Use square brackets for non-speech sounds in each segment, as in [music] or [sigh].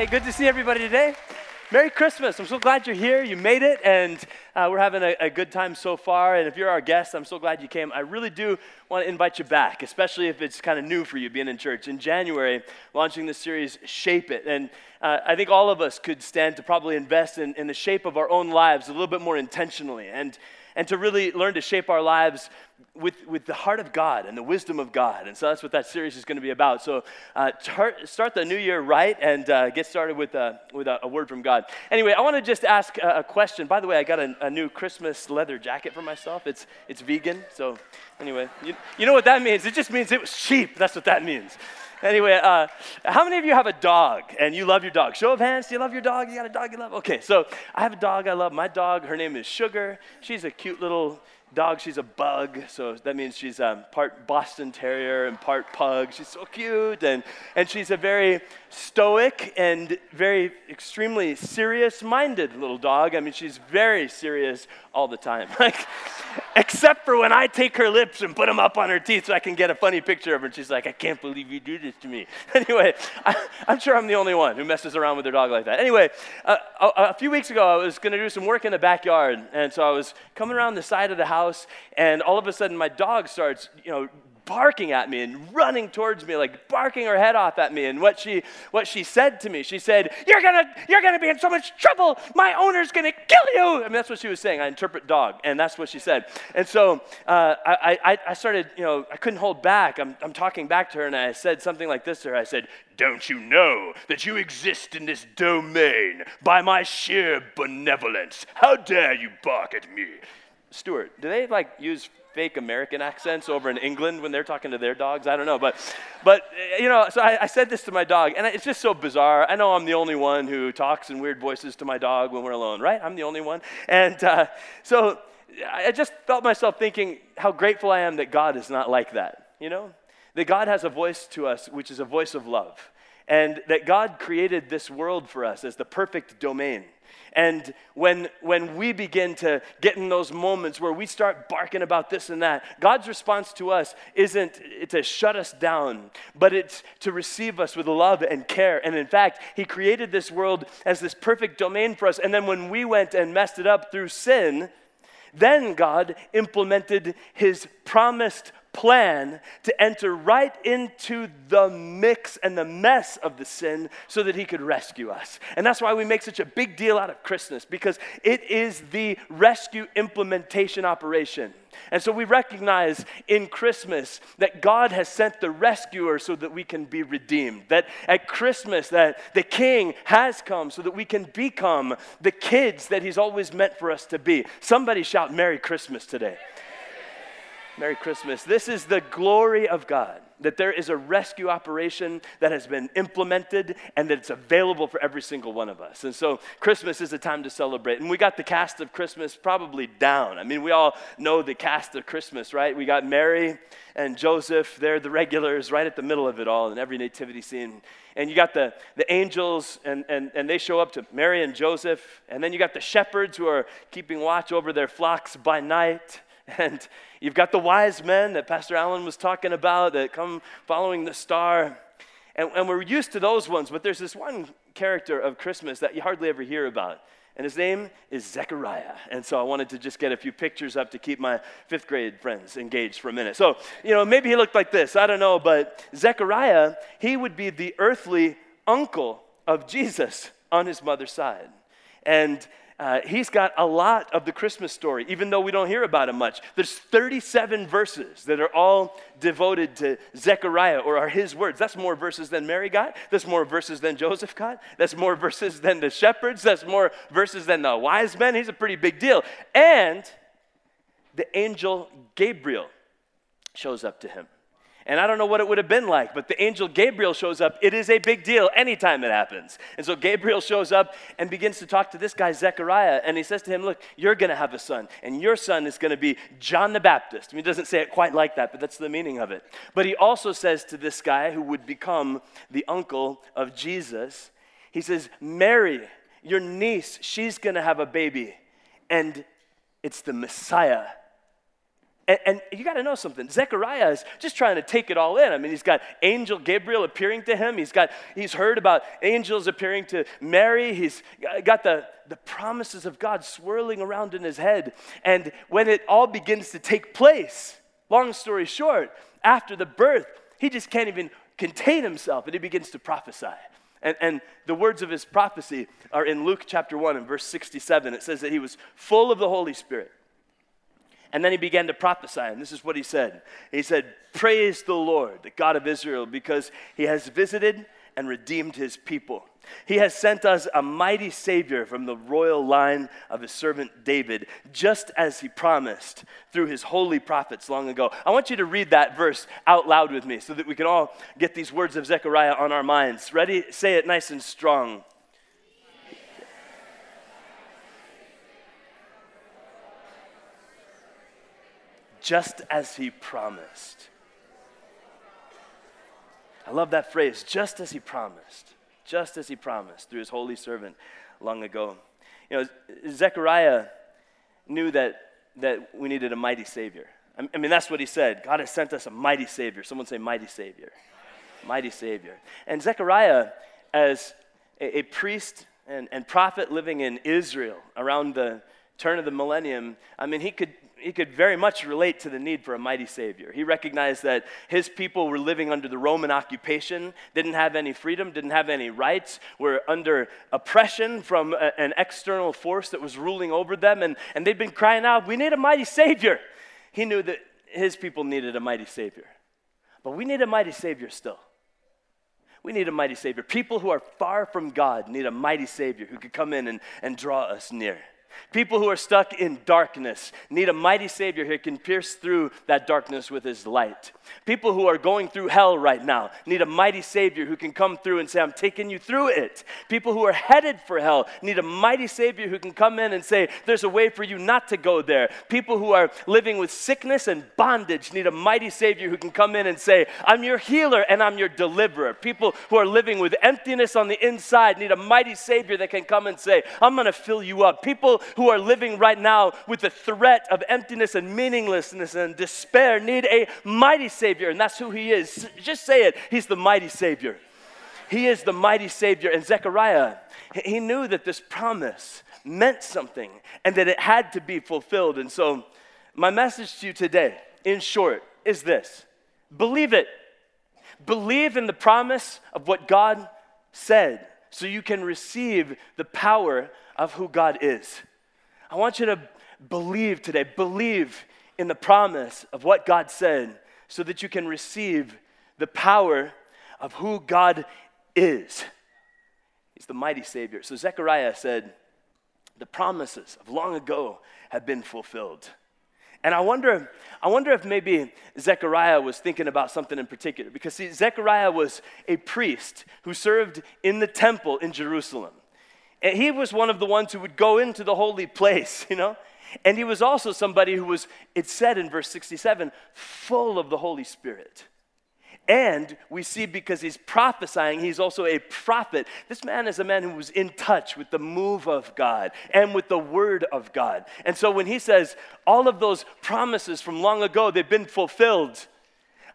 Hey, good to see everybody today. Merry Christmas. I'm so glad you're here. You made it, and uh, we're having a, a, good time so far. And if you're our guest, I'm so glad you came. I really do want to invite you back, especially if it's kind of new for you being in church. In January, launching this series, Shape It. And uh, I think all of us could stand to probably invest in, in the shape of our own lives a little bit more intentionally. And and to really learn to shape our lives with, with the heart of God and the wisdom of God. And so that's what that series is going to be about. So uh, tar- start the new year right and uh, get started with, uh, with a, a, word from God. Anyway, I want to just ask a, a, question. By the way, I got a, a, new Christmas leather jacket for myself. It's, it's vegan. So anyway, you, you know what that means? It just means it was cheap. That's what that means. Anyway, uh, how many of you have a dog and you love your dog? Show of hands, do you love your dog? You got a dog you love? Okay, so I have a dog I love. My dog, her name is Sugar. She's a cute little dog, she's a bug, so that means she's um, part Boston Terrier and part pug. She's so cute, and, and she's a very stoic and very extremely serious minded little dog. I mean, she's very serious all the time. [laughs] Like, except for when I take her lips and put them up on her teeth so I can get a funny picture of her. And she's like, I can't believe you do this to me. [laughs] Anyway, I, am sure I'm the only one who messes around with her dog like that. Anyway, uh, a, a few weeks ago, I was going to do some work in the backyard. And so I was coming around the side of the house, and all of a sudden, my dog starts, you know, barking at me and running towards me, like barking her head off at me. And what she, what she said to me, she said, You're gonna, you're gonna be in so much trouble. My owner's gonna kill you. I mean, that's what she was saying. I interpret dog, and that's what she said. And so uh, I, I, I started, you know, I couldn't hold back. I'm, I'm talking back to her, and I said something like this to her I said, Don't you know that you exist in this domain by my sheer benevolence? How dare you bark at me? Stuart, do they like use fake American accents over in England when they're talking to their dogs. I don't know, but, but you know, so I, I, said this to my dog, and it's just so bizarre. I know I'm the only one who talks in weird voices to my dog when we're alone, right? I'm the only one, and uh, so I just felt myself thinking how grateful I am that God is not like that. You know, that God has a voice to us, which is a voice of love, and that God created this world for us as the perfect domain. And when, when we begin to get in those moments where we start barking about this and that, God's response to us isn't to shut us down, but it's to receive us with love and care. And in fact, He created this world as this perfect domain for us. And then when we went and messed it up through sin, then God implemented His promised plan to enter right into the mix and the mess of the sin so that he could rescue us. And that's why we make such a big deal out of Christmas because it is the rescue implementation operation. And so we recognize in Christmas that God has sent the rescuer so that we can be redeemed. That at Christmas that the king has come so that we can become the kids that he's always meant for us to be. Somebody shout Merry Christmas today. Merry Christmas. This is the glory of God that there is a rescue operation that has been implemented and that it's available for every single one of us. And so Christmas is a time to celebrate. And we got the cast of Christmas probably down. I mean, we all know the cast of Christmas, right? We got Mary and Joseph, they're the regulars right at the middle of it all in every nativity scene. And you got the, the angels, and, and, and they show up to Mary and Joseph. And then you got the shepherds who are keeping watch over their flocks by night. [laughs] And you've got the wise men that Pastor Allen was talking about that come following the star. And, and we're used to those ones, but there's this one character of Christmas that you hardly ever hear about. And his name is Zechariah. And so I wanted to just get a few pictures up to keep my fifth grade friends engaged for a minute. So, you know, maybe he looked like this. I don't know. But Zechariah, he would be the earthly uncle of Jesus on his mother's side. And uh, he's got a lot of the Christmas story, even though we don't hear about him much. There's 37 verses that are all devoted to Zechariah or are his words. That's more verses than Mary got. That's more verses than Joseph got. That's more verses than the shepherds. That's more verses than the wise men. He's a pretty big deal. And the angel Gabriel shows up to him. And I don't know what it would have been like, but the angel Gabriel shows up. It is a big deal anytime it happens. And so Gabriel shows up and begins to talk to this guy, Zechariah, and he says to him, Look, you're going to have a son, and your son is going to be John the Baptist. I mean, he doesn't say it quite like that, but that's the meaning of it. But he also says to this guy who would become the uncle of Jesus, he says, Mary, your niece, she's going to have a baby, and it's the Messiah And, and you got to know something. Zechariah is just trying to take it all in. I mean, he's got angel Gabriel appearing to him. He's got he's heard about angels appearing to Mary. He's got the the promises of God swirling around in his head. And when it all begins to take place, long story short, after the birth, he just can't even contain himself and he begins to prophesy. And, and, the words of his prophecy are in Luke chapter 1 and verse 67. It says that he was full of the Holy Spirit. And then he began to prophesy, and this is what he said. He said, Praise the Lord, the God of Israel, because he has visited and redeemed his people. He has sent us a mighty Savior from the royal line of his servant David, just as he promised through his holy prophets long ago. I want you to read that verse out loud with me so that we can all get these words of Zechariah on our minds. Ready? Say it nice and strong. Just as he promised. I love that phrase, just as he promised just as he promised through his holy servant long ago. You know, Zechariah knew that, that we needed a mighty Savior. I mean, that's what he said. God has sent us a mighty Savior. Someone say, mighty Savior. Mighty Savior. And Zechariah, as a, a priest and, and prophet living in Israel around the turn of the millennium, I mean, he could, he could very much relate to the need for a mighty Savior. He recognized that his people were living under the Roman occupation, didn't have any freedom, didn't have any rights, were under oppression from a, an external force that was ruling over them, and, and they'd been crying out, We need a mighty Savior. He knew that his people needed a mighty Savior. But we need a mighty Savior still. We need a mighty Savior. People who are far from God need a mighty Savior who could come in and, and draw us near. People who are stuck in darkness need a mighty Savior who can pierce through that darkness with His light. People who are going through hell right now need a mighty Savior who can come through and say, I'm taking you through it. People who are headed for hell need a mighty Savior who can come in and say, There's a way for you not to go there. People who are living with sickness and bondage need a mighty Savior who can come in and say, I'm your healer and I'm your deliverer. People who are living with emptiness on the inside need a mighty Savior that can come and say, I'm going to fill you up. People who are living right now with the threat of emptiness and meaninglessness and despair need a mighty Savior, and that's who He is. Just say it He's the mighty Savior. He is the mighty Savior. And Zechariah, he knew that this promise meant something and that it had to be fulfilled. And so, my message to you today, in short, is this believe it. Believe in the promise of what God said so you can receive the power of who God is. I want you to believe today, believe in the promise of what God said so that you can receive the power of who God is. He's the mighty Savior. So Zechariah said, The promises of long ago have been fulfilled. And I wonder, I wonder if maybe Zechariah was thinking about something in particular. Because see, Zechariah was a priest who served in the temple in Jerusalem. And he was one of the ones who would go into the holy place, [laughs] you know? And he was also somebody who was, it said in verse 67, full of the Holy Spirit. And we see because he's prophesying, he's also a prophet. This man is a man who was in touch with the move of God and with the word of God. And so when he says all of those promises from long ago, they've been fulfilled,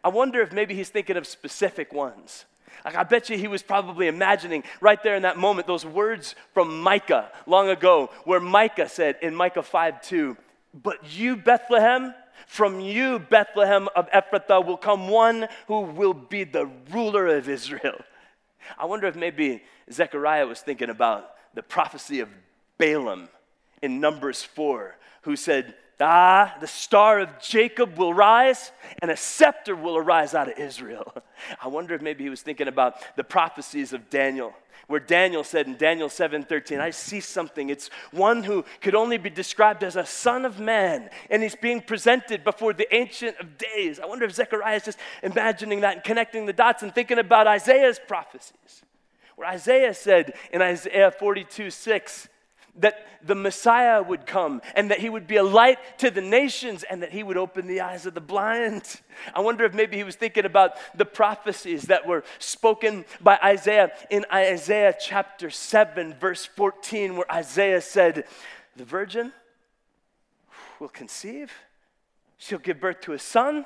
I wonder if maybe he's thinking of specific ones. Like I bet you he was probably imagining right there in that moment those words from Micah long ago, where Micah said in Micah 5 2, But you, Bethlehem, from you, Bethlehem of Ephrathah, will come one who will be the ruler of Israel. I wonder if maybe Zechariah was thinking about the prophecy of Balaam in Numbers 4, who said, Ah, the star of Jacob will rise and a scepter will arise out of Israel. [laughs] I wonder if maybe he was thinking about the prophecies of Daniel, where Daniel said in Daniel 7:13, I see something. It's one who could only be described as a son of man, and he's being presented before the ancient of days. I wonder if Zechariah is just imagining that and connecting the dots and thinking about Isaiah's prophecies, where Isaiah said in Isaiah 42, 6, that the Messiah would come and that he would be a light to the nations and that he would open the eyes of the blind. I wonder if maybe he was thinking about the prophecies that were spoken by Isaiah in Isaiah chapter 7, verse 14, where Isaiah said, The virgin will conceive she'll give birth to a son,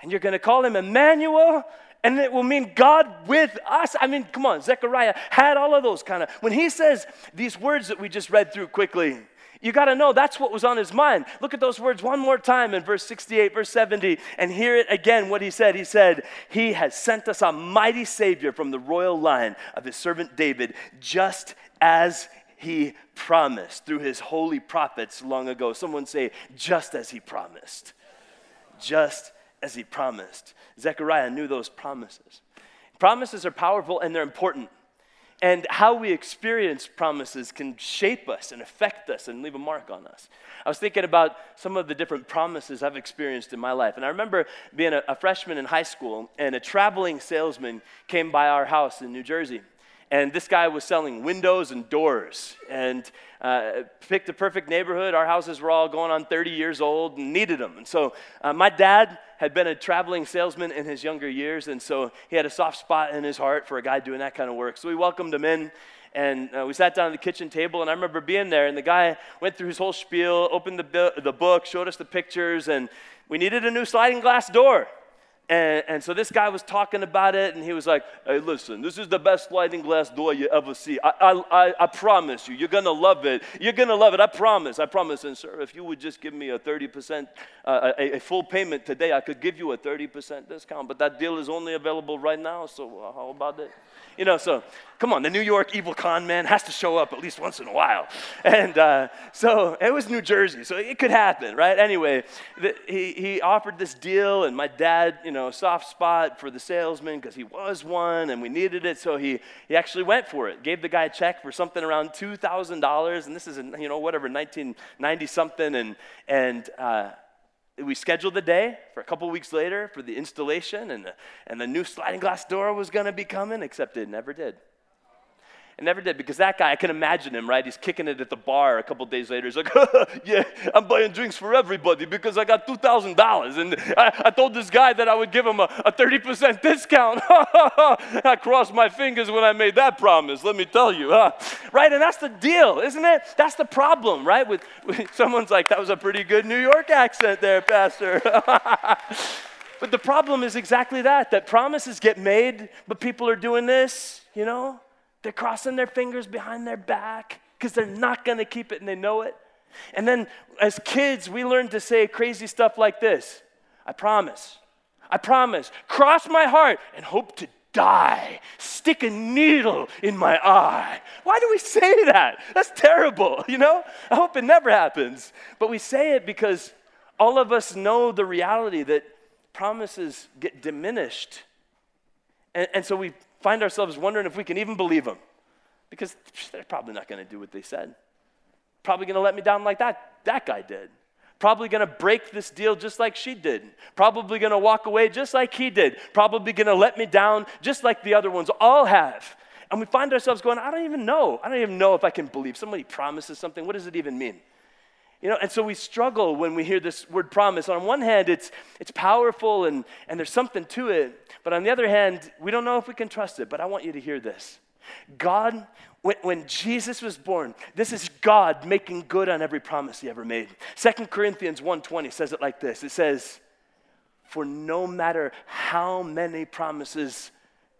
and you're going to call him Emmanuel, and it will mean God with us. I mean, come on, Zechariah had all of those kind of. When he says these words that we just read through quickly, you got to know that's what was on his mind. Look at those words one more time in verse 68, verse 70, and hear it again what he said. He said, He has sent us a mighty Savior from the royal line of his servant David, just as he promised through his holy prophets long ago. Someone say, just as he promised. Just as he promised. Zechariah knew those promises. Promises are powerful and they're important. And how we experience promises can shape us and affect us and leave a mark on us. I was thinking about some of the different promises I've experienced in my life. And I remember being a, a freshman in high school, and a traveling salesman came by our house in New Jersey and this guy was selling windows and doors and uh, picked a perfect neighborhood. Our houses were all going on 30 years old and needed them. And so uh, my dad had been a traveling salesman in his younger years, and so he had a soft spot in his heart for a guy doing that kind of work. So we welcomed him in. And uh, we sat down at the kitchen table, and I remember being there, and the guy went through his whole spiel, opened the, the book, showed us the pictures, and we needed a new sliding glass door. And, and, so this guy was talking about it, and he was like, Hey, listen, this is the best sliding glass door you ever see. I, I, I, I promise you, you're to love it. You're to love it. I promise. I promise. And, sir, if you would just give me a 30%, uh, a, a, full payment today, I could give you a 30% discount. But that deal is only available right now, so uh, how about that? You know, so come on, the New York evil con man has to show up at least once in a while. And uh, so it was New Jersey, so it could happen, right? Anyway, the, he, he offered this deal, and my dad, you know, soft spot for the salesman because he was one and we needed it. So he, he actually went for it, gave the guy a check for something around $2,000. And this is, in, you know, whatever, 1990 something. And, and, uh, we scheduled the day for a couple weeks later for the installation, and the, and the new sliding glass door was going to be coming, except it never did. It never did because that guy, I can imagine him, right? He's kicking it at the bar a couple days later. He's like, [laughs] Yeah, I'm buying drinks for everybody because I got $2,000. And I, I, told this guy that I would give him a, a 30% discount. [laughs] I crossed my fingers when I made that promise, let me tell you. Huh? Right? And that's the deal, isn't it? That's the problem, right? With, with [laughs] Someone's like, That was a pretty good New York accent there, Pastor. but the problem is exactly that that promises get made, but people are doing this, you know? They're crossing their fingers behind their back because they're not going to keep it and they know it. And then as kids, we learn to say crazy stuff like this I promise. I promise. Cross my heart and hope to die. Stick a needle in my eye. Why do we say that? That's terrible, you know? I hope it never happens. But we say it because all of us know the reality that promises get diminished. And, and so we find ourselves wondering if we can even believe them because they're probably not going to do what they said. Probably going to let me down like that, that guy did. Probably going to break this deal just like she did. Probably going to walk away just like he did. Probably going to let me down just like the other ones all have. And we find ourselves going, I don't even know. I don't even know if I can believe. Somebody promises something. What does it even mean? You know, and so we struggle when we hear this word promise. On one hand, it's, it's powerful and, and there's something to it. But on the other hand, we don't know if we can trust it. But I want you to hear this. God, when, when Jesus was born, this is God making good on every promise he ever made. Second Corinthians 1.20 says it like this. It says, for no matter how many promises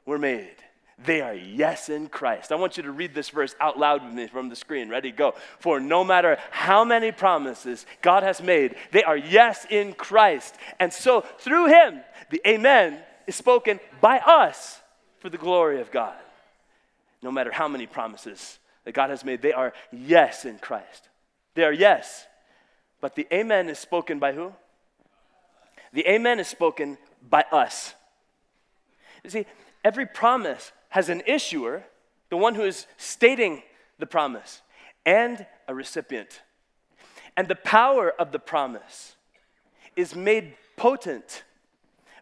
were made, they are yes in Christ. I want you to read this verse out loud with me from the screen. Ready? Go. For no matter how many promises God has made, they are yes in Christ. And so through him, the amen is spoken by us for the glory of God. No matter how many promises that God has made, they are yes in Christ. They are yes. But the amen is spoken by who? The amen is spoken by us. You see, every promise has an issuer, the one who is stating the promise, and a recipient. And the power of the promise is made potent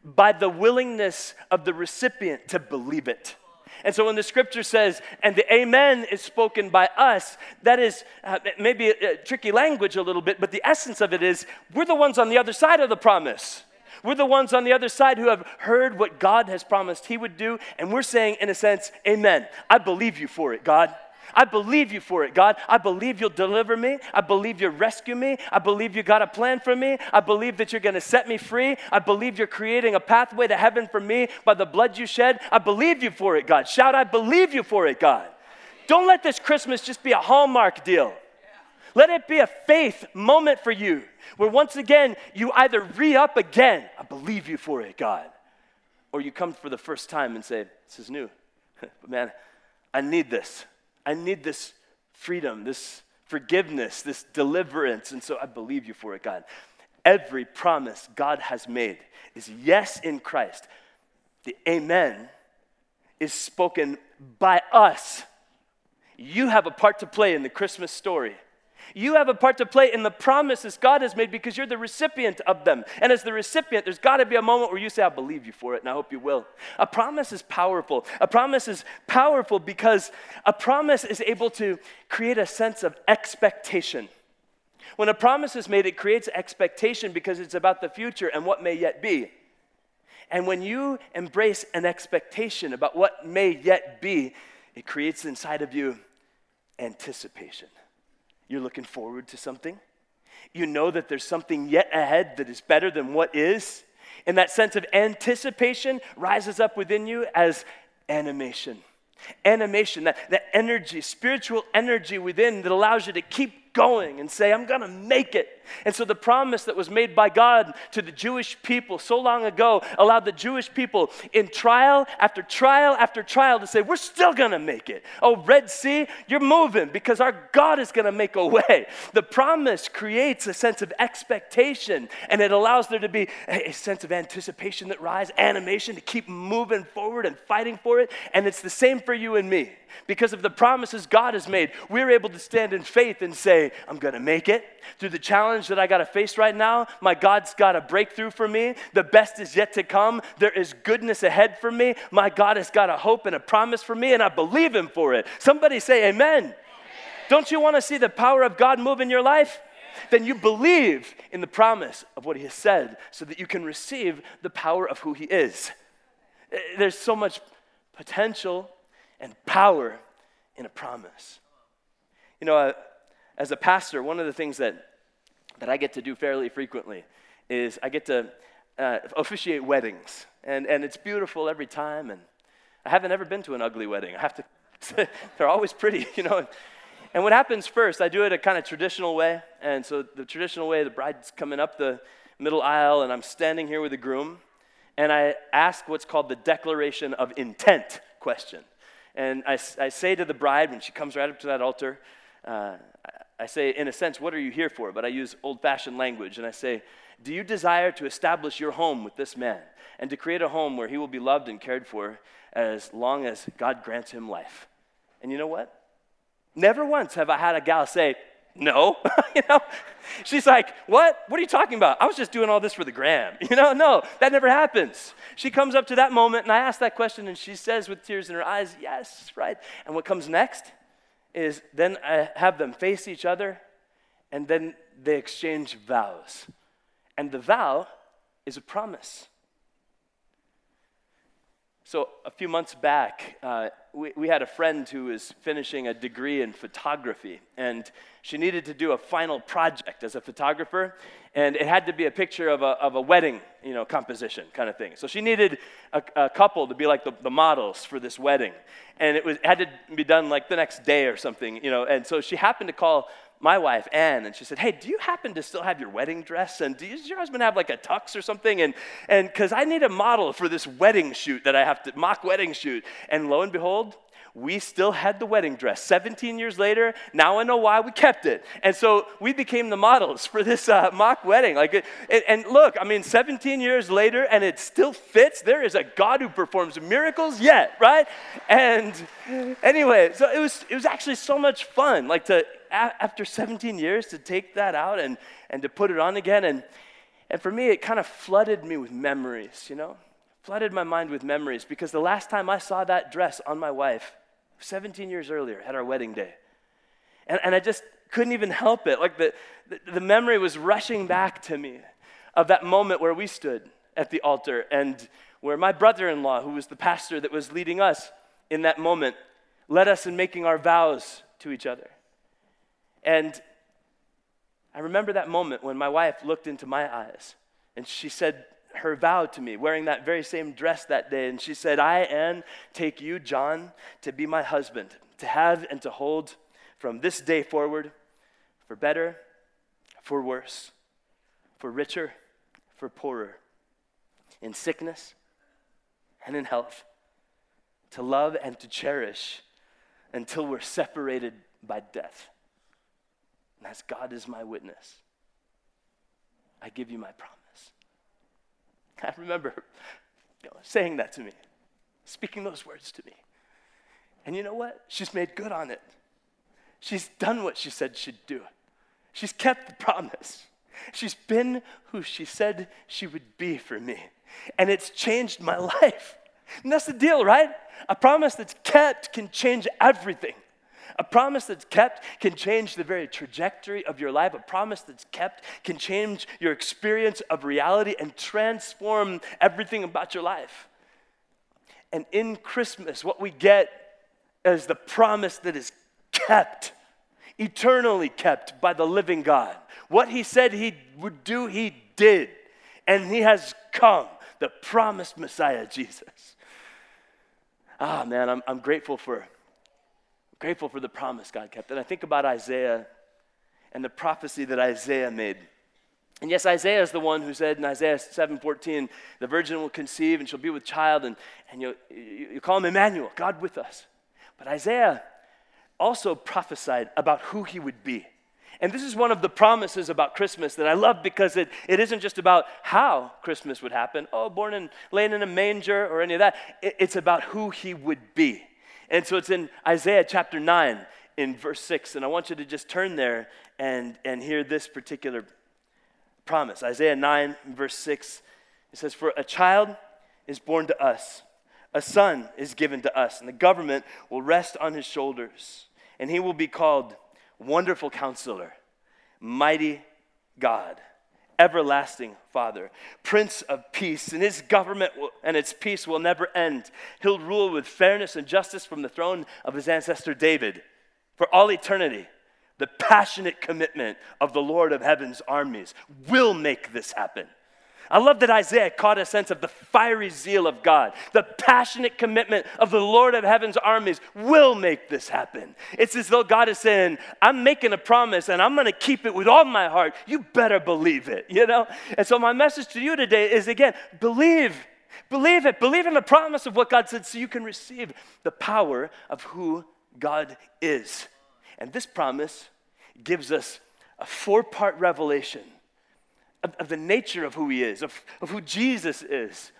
by the willingness of the recipient to believe it. And so when the scripture says, and the amen is spoken by us, that is uh, maybe a, a tricky language a little bit, but the essence of it is we're the ones on the other side of the promise. We're the ones on the other side who have heard what God has promised He would do, and we're saying, in a sense, Amen. I believe you for it, God. I believe you for it, God. I believe you'll deliver me. I believe you'll rescue me. I believe you got a plan for me. I believe that you're going to set me free. I believe you're creating a pathway to heaven for me by the blood you shed. I believe you for it, God. Shout, I believe you for it, God. Don't let this Christmas just be a Hallmark deal. Let it be a faith moment for you where once again you either re up again, I believe you for it, God, or you come for the first time and say, This is new. but [laughs] man, I need this. I need this freedom, this forgiveness, this deliverance. And so I believe you for it, God. Every promise God has made is yes in Christ. The amen is spoken by us. You have a part to play in the Christmas story. You have a part to play in the promises God has made because you're the recipient of them. And as the recipient, there's got to be a moment where you say, I believe you for it, and I hope you will. A promise is powerful. A promise is powerful because a promise is able to create a sense of expectation. When a promise is made, it creates expectation because it's about the future and what may yet be. And when you embrace an expectation about what may yet be, it creates inside of you anticipation. You're looking forward to something. You know that there's something yet ahead that is better than what is. And that sense of anticipation rises up within you as animation. Animation, that, that energy, spiritual energy within that allows you to keep going and say, I'm gonna make it. And so the promise that was made by God to the Jewish people so long ago allowed the Jewish people in trial after trial after trial to say, We're still gonna make it. Oh, Red Sea, you're moving because our God is gonna make a way. The promise creates a sense of expectation and it allows there to be a sense of anticipation that rise, animation to keep moving forward and fighting for it. And it's the same for you and me. Because of the promises God has made, we're able to stand in faith and say, I'm gonna make it. Through the challenge that I gotta face right now, my God's got a breakthrough for me. The best is yet to come. There is goodness ahead for me. My God has got a hope and a promise for me, and I believe Him for it. Somebody say, Amen. amen. Don't you wanna see the power of God move in your life? then you believe in the promise of what he has said so that you can receive the power of who he is. Eh, there's so much potential and power in a promise. You know, uh, as a pastor, one of the things that, that I get to do fairly frequently is I get to uh, officiate weddings. And, and it's beautiful every time. And I haven't ever been to an ugly wedding. I have to, [laughs] they're always pretty, [laughs] you know. And what happens first, I do it a kind of traditional way. And so the traditional way, the bride's coming up the middle aisle, and I'm standing here with the groom. And I ask what's called the declaration of intent question. And I, I say to the bride when she comes right up to that altar, uh, I say, in a sense, what are you here for? But I use old fashioned language and I say, Do you desire to establish your home with this man and to create a home where he will be loved and cared for as long as God grants him life? And you know what? Never once have I had a gal say, no, [laughs] you know, she's like, what? What are you talking about? I was just doing all this for the gram. [laughs] You know, no, that never happens. She comes up to that moment and I ask that question and she says with tears in her eyes, yes, right. And what comes next is then I have them face each other and then they exchange vows. And the vow is a promise. So, a few months back, uh, we, we had a friend who was finishing a degree in photography, and she needed to do a final project as a photographer, and it had to be a picture of a, of a wedding, you know, composition kind of thing. So she needed a, a couple to be like the, the, models for this wedding, and it, was, it had to be done like the next day or something, you know, and so she happened to call my wife, Anne, and she said, Hey, do you happen to still have your wedding dress? And does your husband have like a tux or something? And because I need a model for this wedding shoot that I have to, mock wedding shoot. And lo and behold, we still had the wedding dress. 17 years later, now I know why we kept it. And so we became the models for this uh, mock wedding. Like, it, it, and look, I mean, 17 years later, and it still fits. There is a God who performs miracles yet, right? And anyway, so it was it was actually so much fun. Like to after 17 years to take that out and and to put it on again. And and for me, it kind of flooded me with memories. You know flooded my mind with memories because the last time I saw that dress on my wife 17 years earlier at our wedding day. And, and I just couldn't even help it. Like the, the, the memory was rushing back to me of that moment where we stood at the altar and where my brother in law, who was the pastor that was leading us in that moment, led us in making our vows to each other. And I remember that moment when my wife looked into my eyes and she said her vow to me, wearing that very same dress that day. And she said, I, Anne, take you, John, to be my husband, to have and to hold from this day forward, for better, for worse, for richer, for poorer, in sickness and in health, to love and to cherish until we're separated by death. And as God is my witness, I give you my promise. [laughs] I remember you know, saying that to me, speaking those words to me. And you know what? She's made good on it. She's done what she said she'd do. She's kept the promise. She's been who she said she would be for me. And it's changed my [laughs] life. And that's the deal, right? A promise that's kept can change everything. A promise that's kept can change the very trajectory of your life. A promise that's kept can change your experience of reality and transform everything about your life. And in Christmas, what we get is the promise that is kept, eternally kept by the living God. What He said He would do, He did. And He has come, the promised Messiah, Jesus. Ah, man, I'm, I'm grateful for grateful for the promise God kept. And I think about Isaiah and the prophecy that Isaiah made. And yes, Isaiah is the one who said in Isaiah 7:14, the virgin will conceive and she'll be with child, and, and you, you call him Emmanuel, God with us. But Isaiah also prophesied about who he would be. And this is one of the promises about Christmas that I love because it, it isn't just about how Christmas would happen, oh, born and laying in a manger or any of that. It, it's about who he would be. And so it's in Isaiah chapter 9 in verse 6. And I want you to just turn there and, and hear this particular promise. Isaiah 9, verse 6. It says, For a child is born to us, a son is given to us, and the government will rest on his shoulders. And he will be called Wonderful Counselor, Mighty God everlasting Father, Prince of Peace, and his government will, and its peace will never end. He'll rule with fairness and justice from the throne of his ancestor David for all eternity. The passionate commitment of the Lord of heaven's armies will make this happen. I love that Isaiah caught a sense of the fiery zeal of God. The passionate commitment of the Lord of heaven's armies will make this happen. It's as though God is saying, I'm making a promise and I'm going to keep it with all my heart. You better believe it, you know? And so my message to you today is again, believe. Believe it. Believe in the promise of what God said so you can receive the power of who God is. And this promise gives us a four part revelation of, of the nature of who he is, of, of who Jesus is.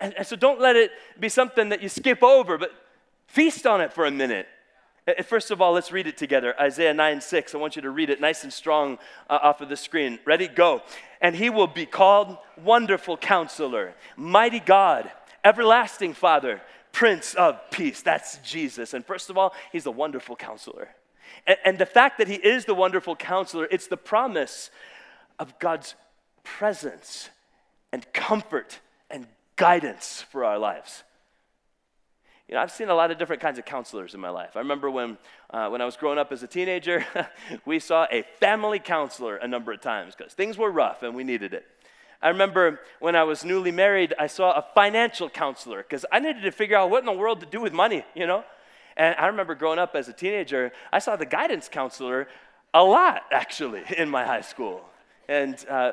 And, and so don't let it be something that you skip over, but feast on it for a minute. First of all, let's read it together. Isaiah 9 6. I want you to read it nice and strong uh, off of the screen. Ready? Go. And he will be called Wonderful Counselor, Mighty God, Everlasting Father, Prince of Peace. That's Jesus. And first of all, he's a Wonderful Counselor. And the fact that he is the Wonderful Counselor, it's the promise of God's presence and comfort and guidance for our lives. You know, I've seen a lot of different kinds of counselors in my life. I remember when, uh, when I was growing up as a teenager, [laughs] we saw a family counselor a number of times because things were rough and we needed it. I remember when I was newly married, I saw a financial counselor because I needed to figure out what in the world to do with money, you know? And I remember growing up as a teenager, I saw the guidance counselor a lot, actually, [laughs] in my high school. And uh,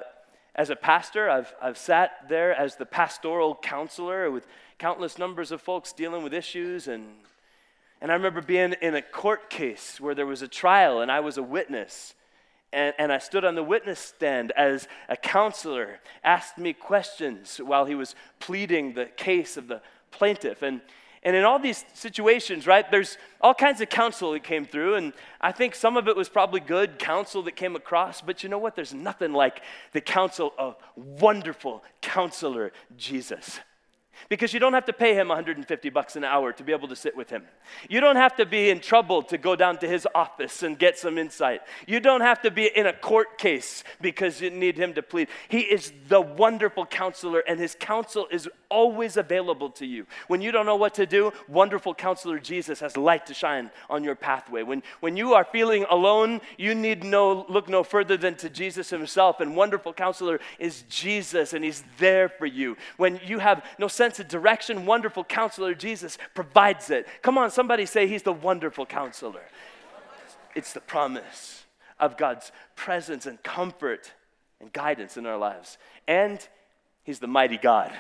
as a pastor, I've, I've sat there as the pastoral counselor with countless numbers of folks dealing with issues. And, and I remember being in a court case where there was a trial and I was a witness. And, and I stood on the witness stand as a counselor asked me questions while he was pleading the case of the plaintiff. And, and in all these situations, right, there's all kinds of counsel that came through, and I think some of it was probably good counsel that came across, but you know what? There's nothing like the counsel of wonderful counselor Jesus. Because you don't have to pay him 150 bucks an hour to be able to sit with him. You don't have to be in trouble to go down to his office and get some insight. You don't have to be in a court case because you need him to plead. He is the wonderful counselor, and his counsel is always available to you. When you don't know what to do, wonderful counselor Jesus has light to shine on your pathway. When, when you are feeling alone, you need no look no further than to Jesus himself, and wonderful counselor is Jesus, and he's there for you. When you have no sense of direction, wonderful counselor Jesus provides it. Come on, somebody say he's the wonderful counselor. It's the promise of God's presence and comfort and guidance in our lives. And he's the mighty God.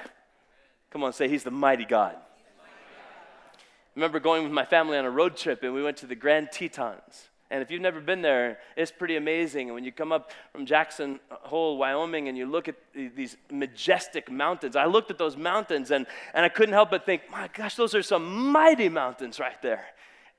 Come on, say, He's the mighty God. I remember going with my family on a road trip and we went to the Grand Tetons. And if you've never been there, it's pretty amazing. And when you come up from Jackson Hole, Wyoming, and you look at these majestic mountains, I looked at those mountains and, and I couldn't help but think, my gosh, those are some mighty mountains right there.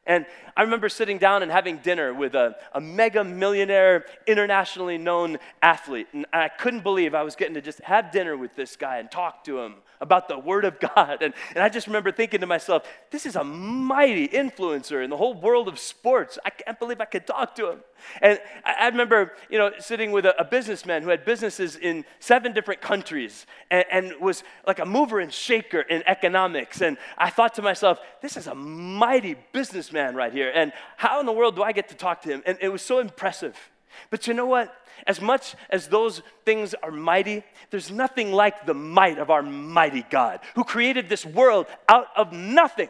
And I remember sitting down and having dinner with a, a mega millionaire, internationally known athlete. And I couldn't believe I was getting to just have dinner with this guy and talk to him about the Word of [laughs] God. And, and I just remember thinking to myself, this is a mighty influencer in the whole world of sports. I can't believe I could talk to him. And I, I remember, you know, sitting with a, a, businessman who had businesses in seven different countries and, and was like a mover and shaker in economics. And I thought to myself, this is a mighty businessman right here. And how in the world do I get to talk to him? And it was so impressive. But you know what? As much as those things are mighty, there's nothing like the might of our mighty God who created this world out of nothing.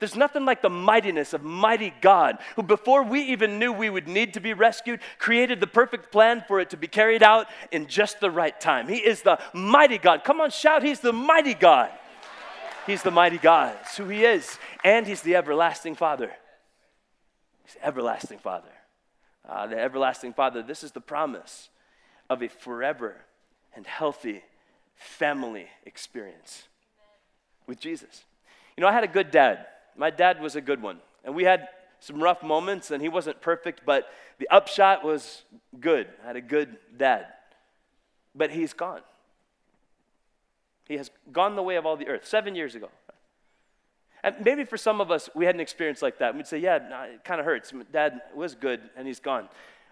There's nothing like the mightiness of mighty God, who before we even knew we would need to be rescued, created the perfect plan for it to be carried out in just the right time. He is the mighty God. Come on, shout, He's the mighty God. He's the mighty God. It's who He is. And He's the everlasting Father. He's everlasting Father uh, the everlasting Father. This is the promise of a forever and healthy family experience with Jesus. You know, I had a good dad. My dad was a good one. And we had some rough moments, and he wasn't perfect, but the upshot was good. I had a good dad. But he's gone. He has gone the way of all the earth seven years ago. And maybe for some of us, we had an experience like that. We'd say, yeah, nah, it kind of hurts. Dad was good, and he's gone.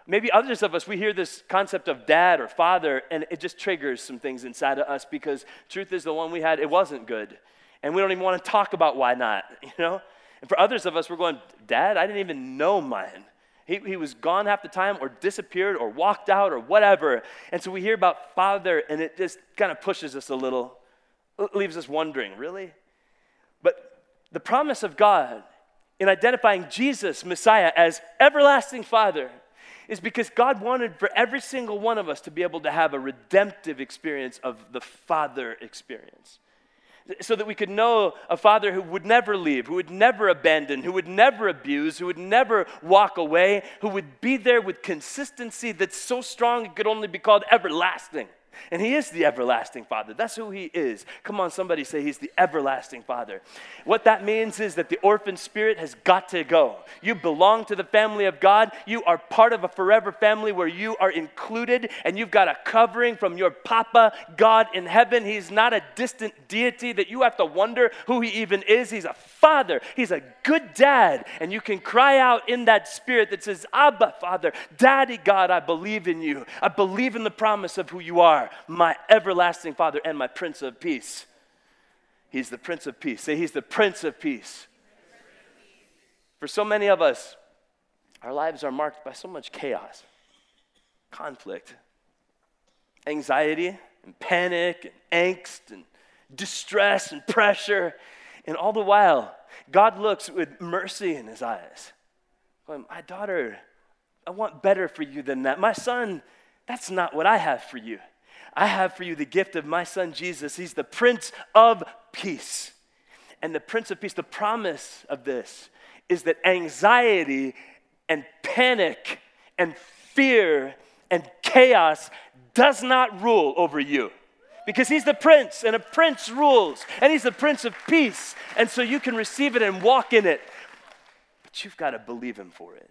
Maybe others of us, we hear this concept of dad or father, and it just triggers some things inside of us because truth is the one we had, it wasn't good. And we don't even want to talk about why not, [laughs] you know? And for others of us, we're going, Dad, I didn't even know mine. He, he was gone half the time or disappeared or walked out or whatever. And so we hear about father, and it just kind of pushes us a little, leaves us wondering, really? But the promise of God in identifying Jesus, Messiah, as everlasting Father is because God wanted for every single one of us to be able to have a redemptive experience of the Father experience. So that we could know a father who would never leave, who would never abandon, who would never abuse, who would never walk away, who would be there with consistency that's so strong it could only be called everlasting. And He is the everlasting Father. That's who He is. Come on, somebody say He's the everlasting Father. What that means is that the orphan spirit has got to go. You belong to the family of God. You are part of a forever family where you are included and you've got a covering from your Papa, God in heaven. He's not a distant deity that you have to wonder who He even is. He's a Father, He's a good dad. And you can cry out in that spirit that says, Abba, Father, Daddy God, I believe in you. I believe in the promise of who you are my everlasting Father and my Prince of Peace. He's the Prince of Peace. Say, He's the Prince of Peace. For so many of us, our lives are marked by so much chaos, conflict, anxiety, and panic, and angst, and distress, and pressure. And all the while, God looks with mercy in his eyes. Going, My daughter, I want better for you than that. My son, that's not what I have for you. I have for you the gift of my son Jesus. He's the Prince of Peace. And the Prince of Peace, the promise of this is that anxiety and panic and fear and chaos does not rule over you. Because he's the prince, and a prince rules, and he's the prince of peace. And so you can receive it and walk in it. But you've got to believe him for it.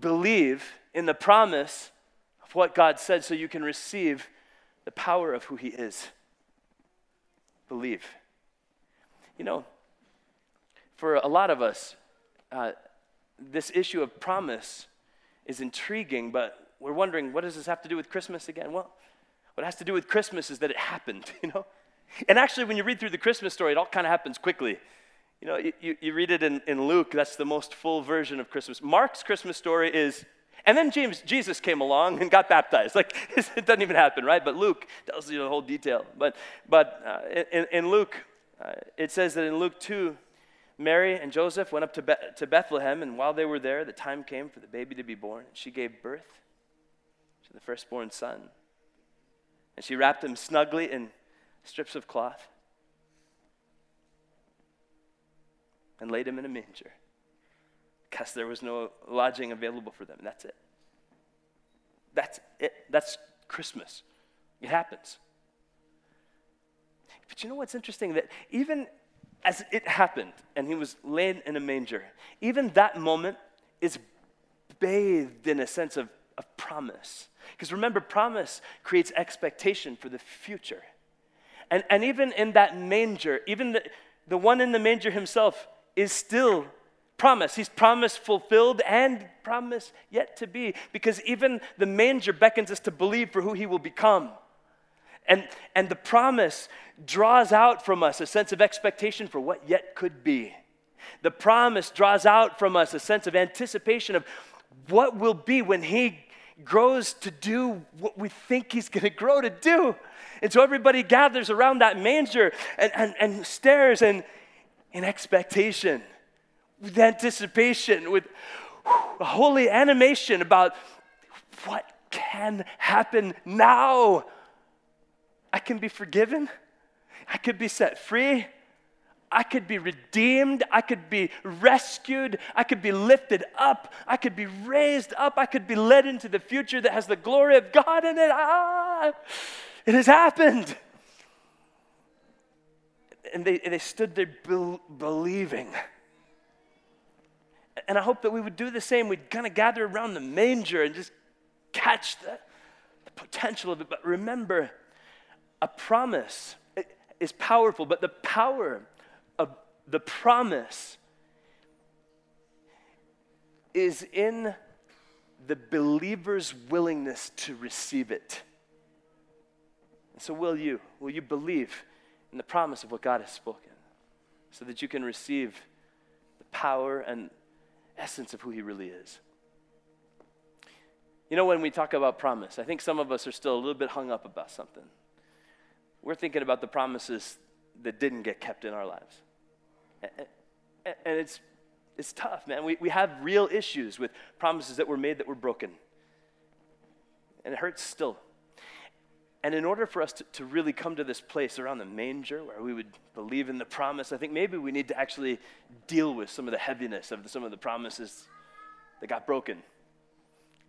Believe in the promise of what God said so you can receive the power of who He is. believe. You know, for a lot of us, uh, this issue of promise is intriguing, but we're wondering, what does this have to do with Christmas again? Well, what has to do with Christmas is that it happened, [laughs] you know? And actually, when you read through the Christmas story, it all kind of happens quickly. You know, you, you read it in, in Luke, that's the most full version of Christmas. Mark's Christmas story is, and then James, Jesus came along and got baptized. Like, [laughs] it doesn't even happen, right? But Luke tells you the whole detail. But, but uh, in, in Luke, uh, it says that in Luke 2, Mary and Joseph went up to, Be- to Bethlehem, and while they were there, the time came for the baby to be born. and She gave birth to the firstborn son. And she wrapped him snugly in strips of cloth and laid him in a manger because there was no lodging available for them. That's it. That's it. That's Christmas. It happens. But you know what's interesting? That even as it happened and he was laid in a manger, even that moment is bathed in a sense of, of promise. Because remember, promise creates expectation for the future. And, and even in that manger, even the, the one in the manger himself is still promise. He's promise fulfilled and promise yet to be. Because even the manger beckons us to believe for who he will become. And, and the promise draws out from us a sense of expectation for what yet could be. The promise draws out from us a sense of anticipation of what will be when He grows to do what we think He's going to grow to do. And so everybody gathers around that manger and, and, and stares and in expectation, with anticipation, with a holy animation about what can happen now. I can be forgiven. I could be set free. I could be redeemed. I could be rescued. I could be lifted up. I could be raised up. I could be led into the future that has the glory of God in it. Ah, it has happened. And they, they stood there be- believing. And I hope that we would do the same. We'd kind of gather around the manger and just catch the, the potential of it. But remember, a promise is powerful, but the power the promise is in the believer's willingness to receive it. And so, will you? Will you believe in the promise of what God has spoken so that you can receive the power and essence of who He really is? You know, when we talk about promise, I think some of us are still a little bit hung up about something we're thinking about the promises that didn't get kept in our lives. And it's, it's tough, man. We, we have real issues with promises that were made that were broken. And it hurts still. And in order for us to, to really come to this place around the manger where we would believe in the promise, I think maybe we need to actually deal with some of the heaviness of the, some of the promises that got broken.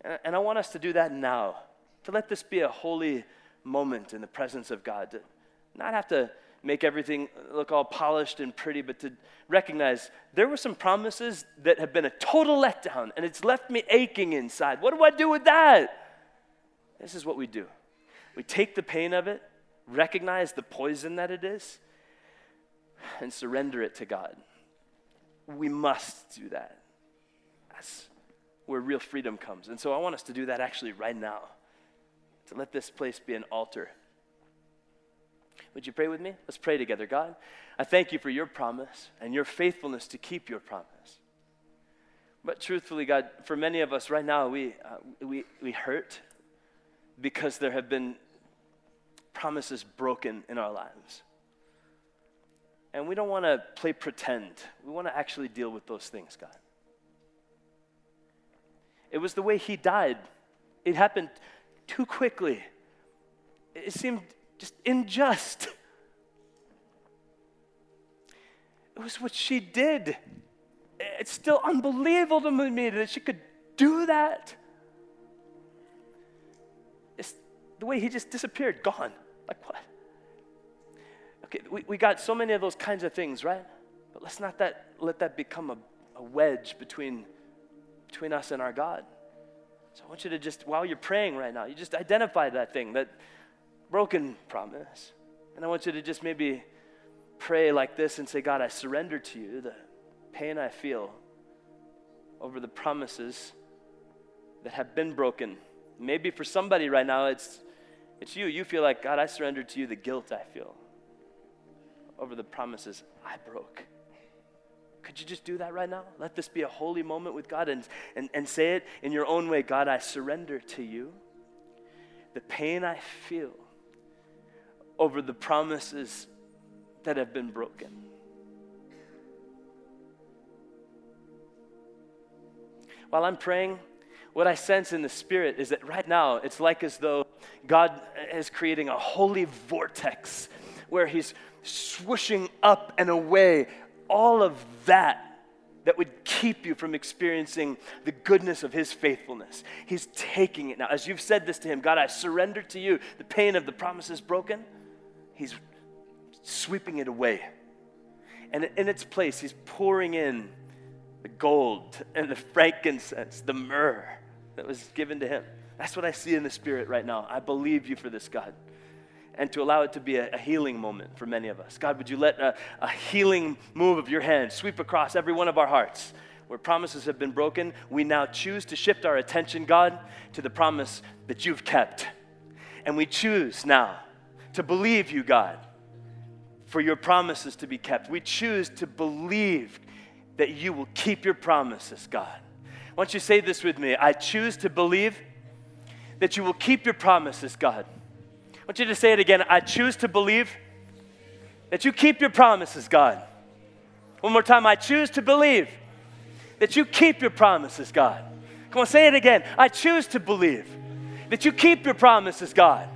And, and I want us to do that now, to let this be a holy moment in the presence of God. To not have to make everything look all polished and pretty, but to recognize there were some promises that have been a total letdown and it's left me aching inside. What do I do with that? This is what we do we take the pain of it, recognize the poison that it is, and surrender it to God. We must do that. That's where real freedom comes. And so I want us to do that actually right now to let this place be an altar. Would you pray with me? Let's pray together. God, I thank you for your promise and your faithfulness to keep your promise. But truthfully, God, for many of us right now, we, uh, we, we hurt because there have been promises broken in our lives. And we don't want to play pretend. We want to actually deal with those things, God. It was the way He died. It happened too quickly. It seemed just unjust. It was what she did. It's still unbelievable to me that she could do that. It's the way he just disappeared, gone. Like what? Okay, we, we got so many of those kinds of things, right? But let's not that, let that become a, a wedge between, between us and our God. So I want you to just, while you're praying right now, you just identify that thing, that broken promise. And I want you to just maybe pray like this and say, God, I surrender to you the pain I feel over the promises that have been broken. Maybe for somebody right now, it's, it's you. You feel like, God, I surrender to you the guilt I feel over the promises I broke. Could you just do that right now? Let this be a holy moment with God and, and, and say it in your own way God, I surrender to you the pain I feel over the promises that have been broken. While I'm praying, what I sense in the Spirit is that right now it's like as though God is creating a holy vortex where He's swooshing up and away all of that that would keep you from experiencing the goodness of His faithfulness. He's taking it now. As you've said this to Him, God, I surrender to you. The pain of the promises broken, He's sweeping it away. And in its place, He's pouring in the gold and the frankincense, the myrrh that was given to Him. That's what I see in the Spirit right now. I believe you for this, God and to allow it to be a, healing moment for many of us. God, would you let a, a healing move of your hand sweep across every one of our hearts? Where promises have been broken, we now choose to shift our attention, God, to the promise that you've kept. And we choose now to believe you, God, for your promises to be kept. We choose to believe that you will keep your promises, God. Why don't you say this with me? I choose to believe that you will keep your promises, God. I want you to say it again. I choose to believe that you keep your promises, God. One more time. I choose to believe that you keep your promises, God. Come on, say it again. I choose to believe that you keep your promises, God.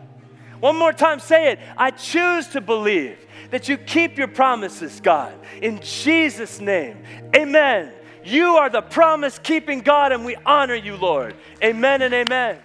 One more time, say it. I choose to believe that you keep your promises, God. In Jesus' name, amen. You are the promise keeping God, and we honor you, Lord. Amen and amen.